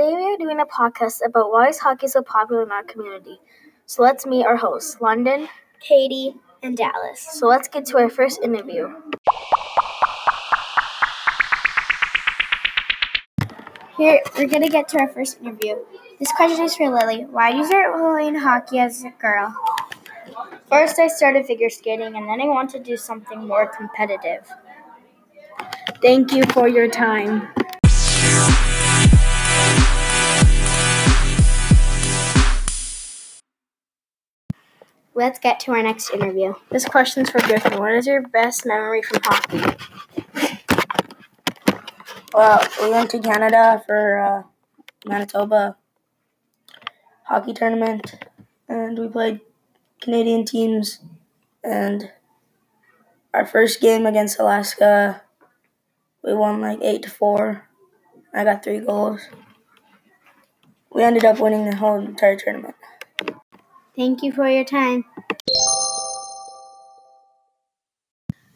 doing a podcast about why is hockey so popular in our community. So let's meet our hosts, London, Katie, and Dallas. So let's get to our first interview. Here, we're going to get to our first interview. This question is for Lily. Why did you start playing hockey as a girl? First, I started figure skating, and then I wanted to do something more competitive. Thank you for your time. Let's get to our next interview. This question's for Griffin. What is your best memory from hockey? Well, we went to Canada for uh, Manitoba hockey tournament, and we played Canadian teams. And our first game against Alaska, we won like eight to four. I got three goals. We ended up winning the whole entire tournament. Thank you for your time.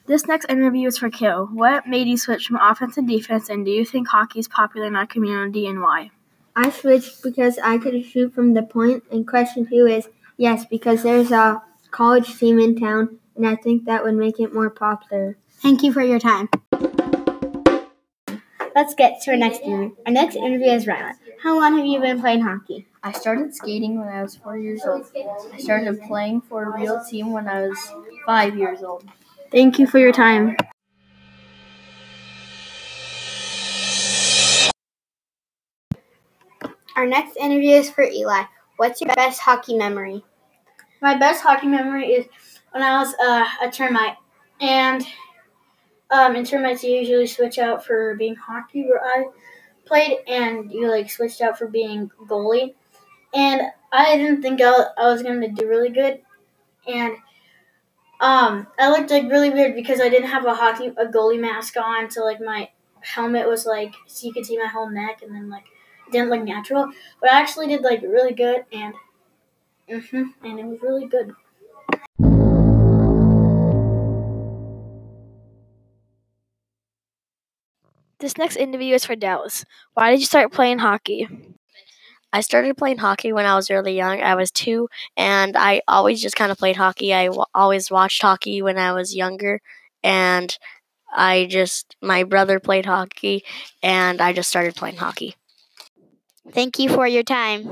This next interview is for Kale. What made you switch from offense to defense, and do you think hockey is popular in our community, and why? I switched because I could shoot from the point. point, and question two is yes, because there's a college team in town, and I think that would make it more popular. Thank you for your time. Let's get to our next interview. Our next interview is Rylan. How long have you been playing hockey? I started skating when I was four years old. I started playing for a real team when I was five years old. Thank you for your time. Our next interview is for Eli. What's your best hockey memory? My best hockey memory is when I was uh, a termite, and um, in termites you usually switch out for being hockey where I played, and you like switched out for being goalie, and I didn't think I, I was going to do really good, and um, I looked like really weird because I didn't have a hockey a goalie mask on, so like my helmet was like so you could see my whole neck, and then like didn't look natural, but I actually did like really good, and mhm, and it was really good. This next interview is for Dallas. Why did you start playing hockey? I started playing hockey when I was really young. I was two, and I always just kind of played hockey. I w- always watched hockey when I was younger, and I just, my brother played hockey, and I just started playing hockey. Thank you for your time.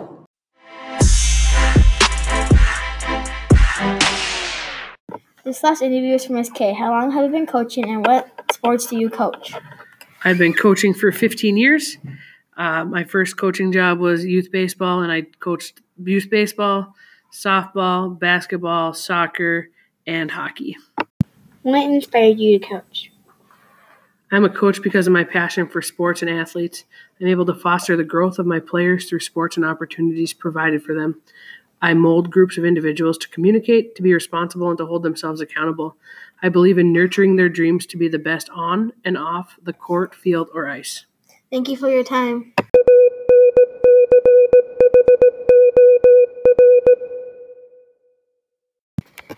This last interview is from Ms. K. How long have you been coaching, and what sports do you coach? I've been coaching for 15 years. Uh, my first coaching job was youth baseball, and I coached youth baseball, softball, basketball, soccer, and hockey. What inspired you to coach? I'm a coach because of my passion for sports and athletes. I'm able to foster the growth of my players through sports and opportunities provided for them. I mold groups of individuals to communicate, to be responsible, and to hold themselves accountable. I believe in nurturing their dreams to be the best on and off the court, field, or ice. Thank you for your time.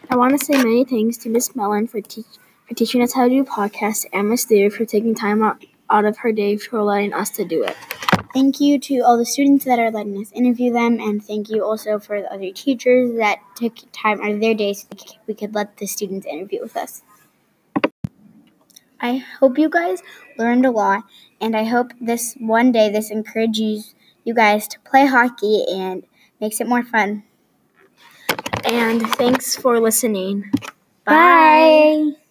I want to say many thanks to Miss Mellon for, te- for teaching us how to do podcasts and Miss Thayer for taking time out, out of her day for letting us to do it. Thank you to all the students that are letting us interview them, and thank you also for the other teachers that took time out of their day so we could let the students interview with us. I hope you guys learned a lot, and I hope this one day this encourages you guys to play hockey and makes it more fun. And thanks for listening. Bye. Bye.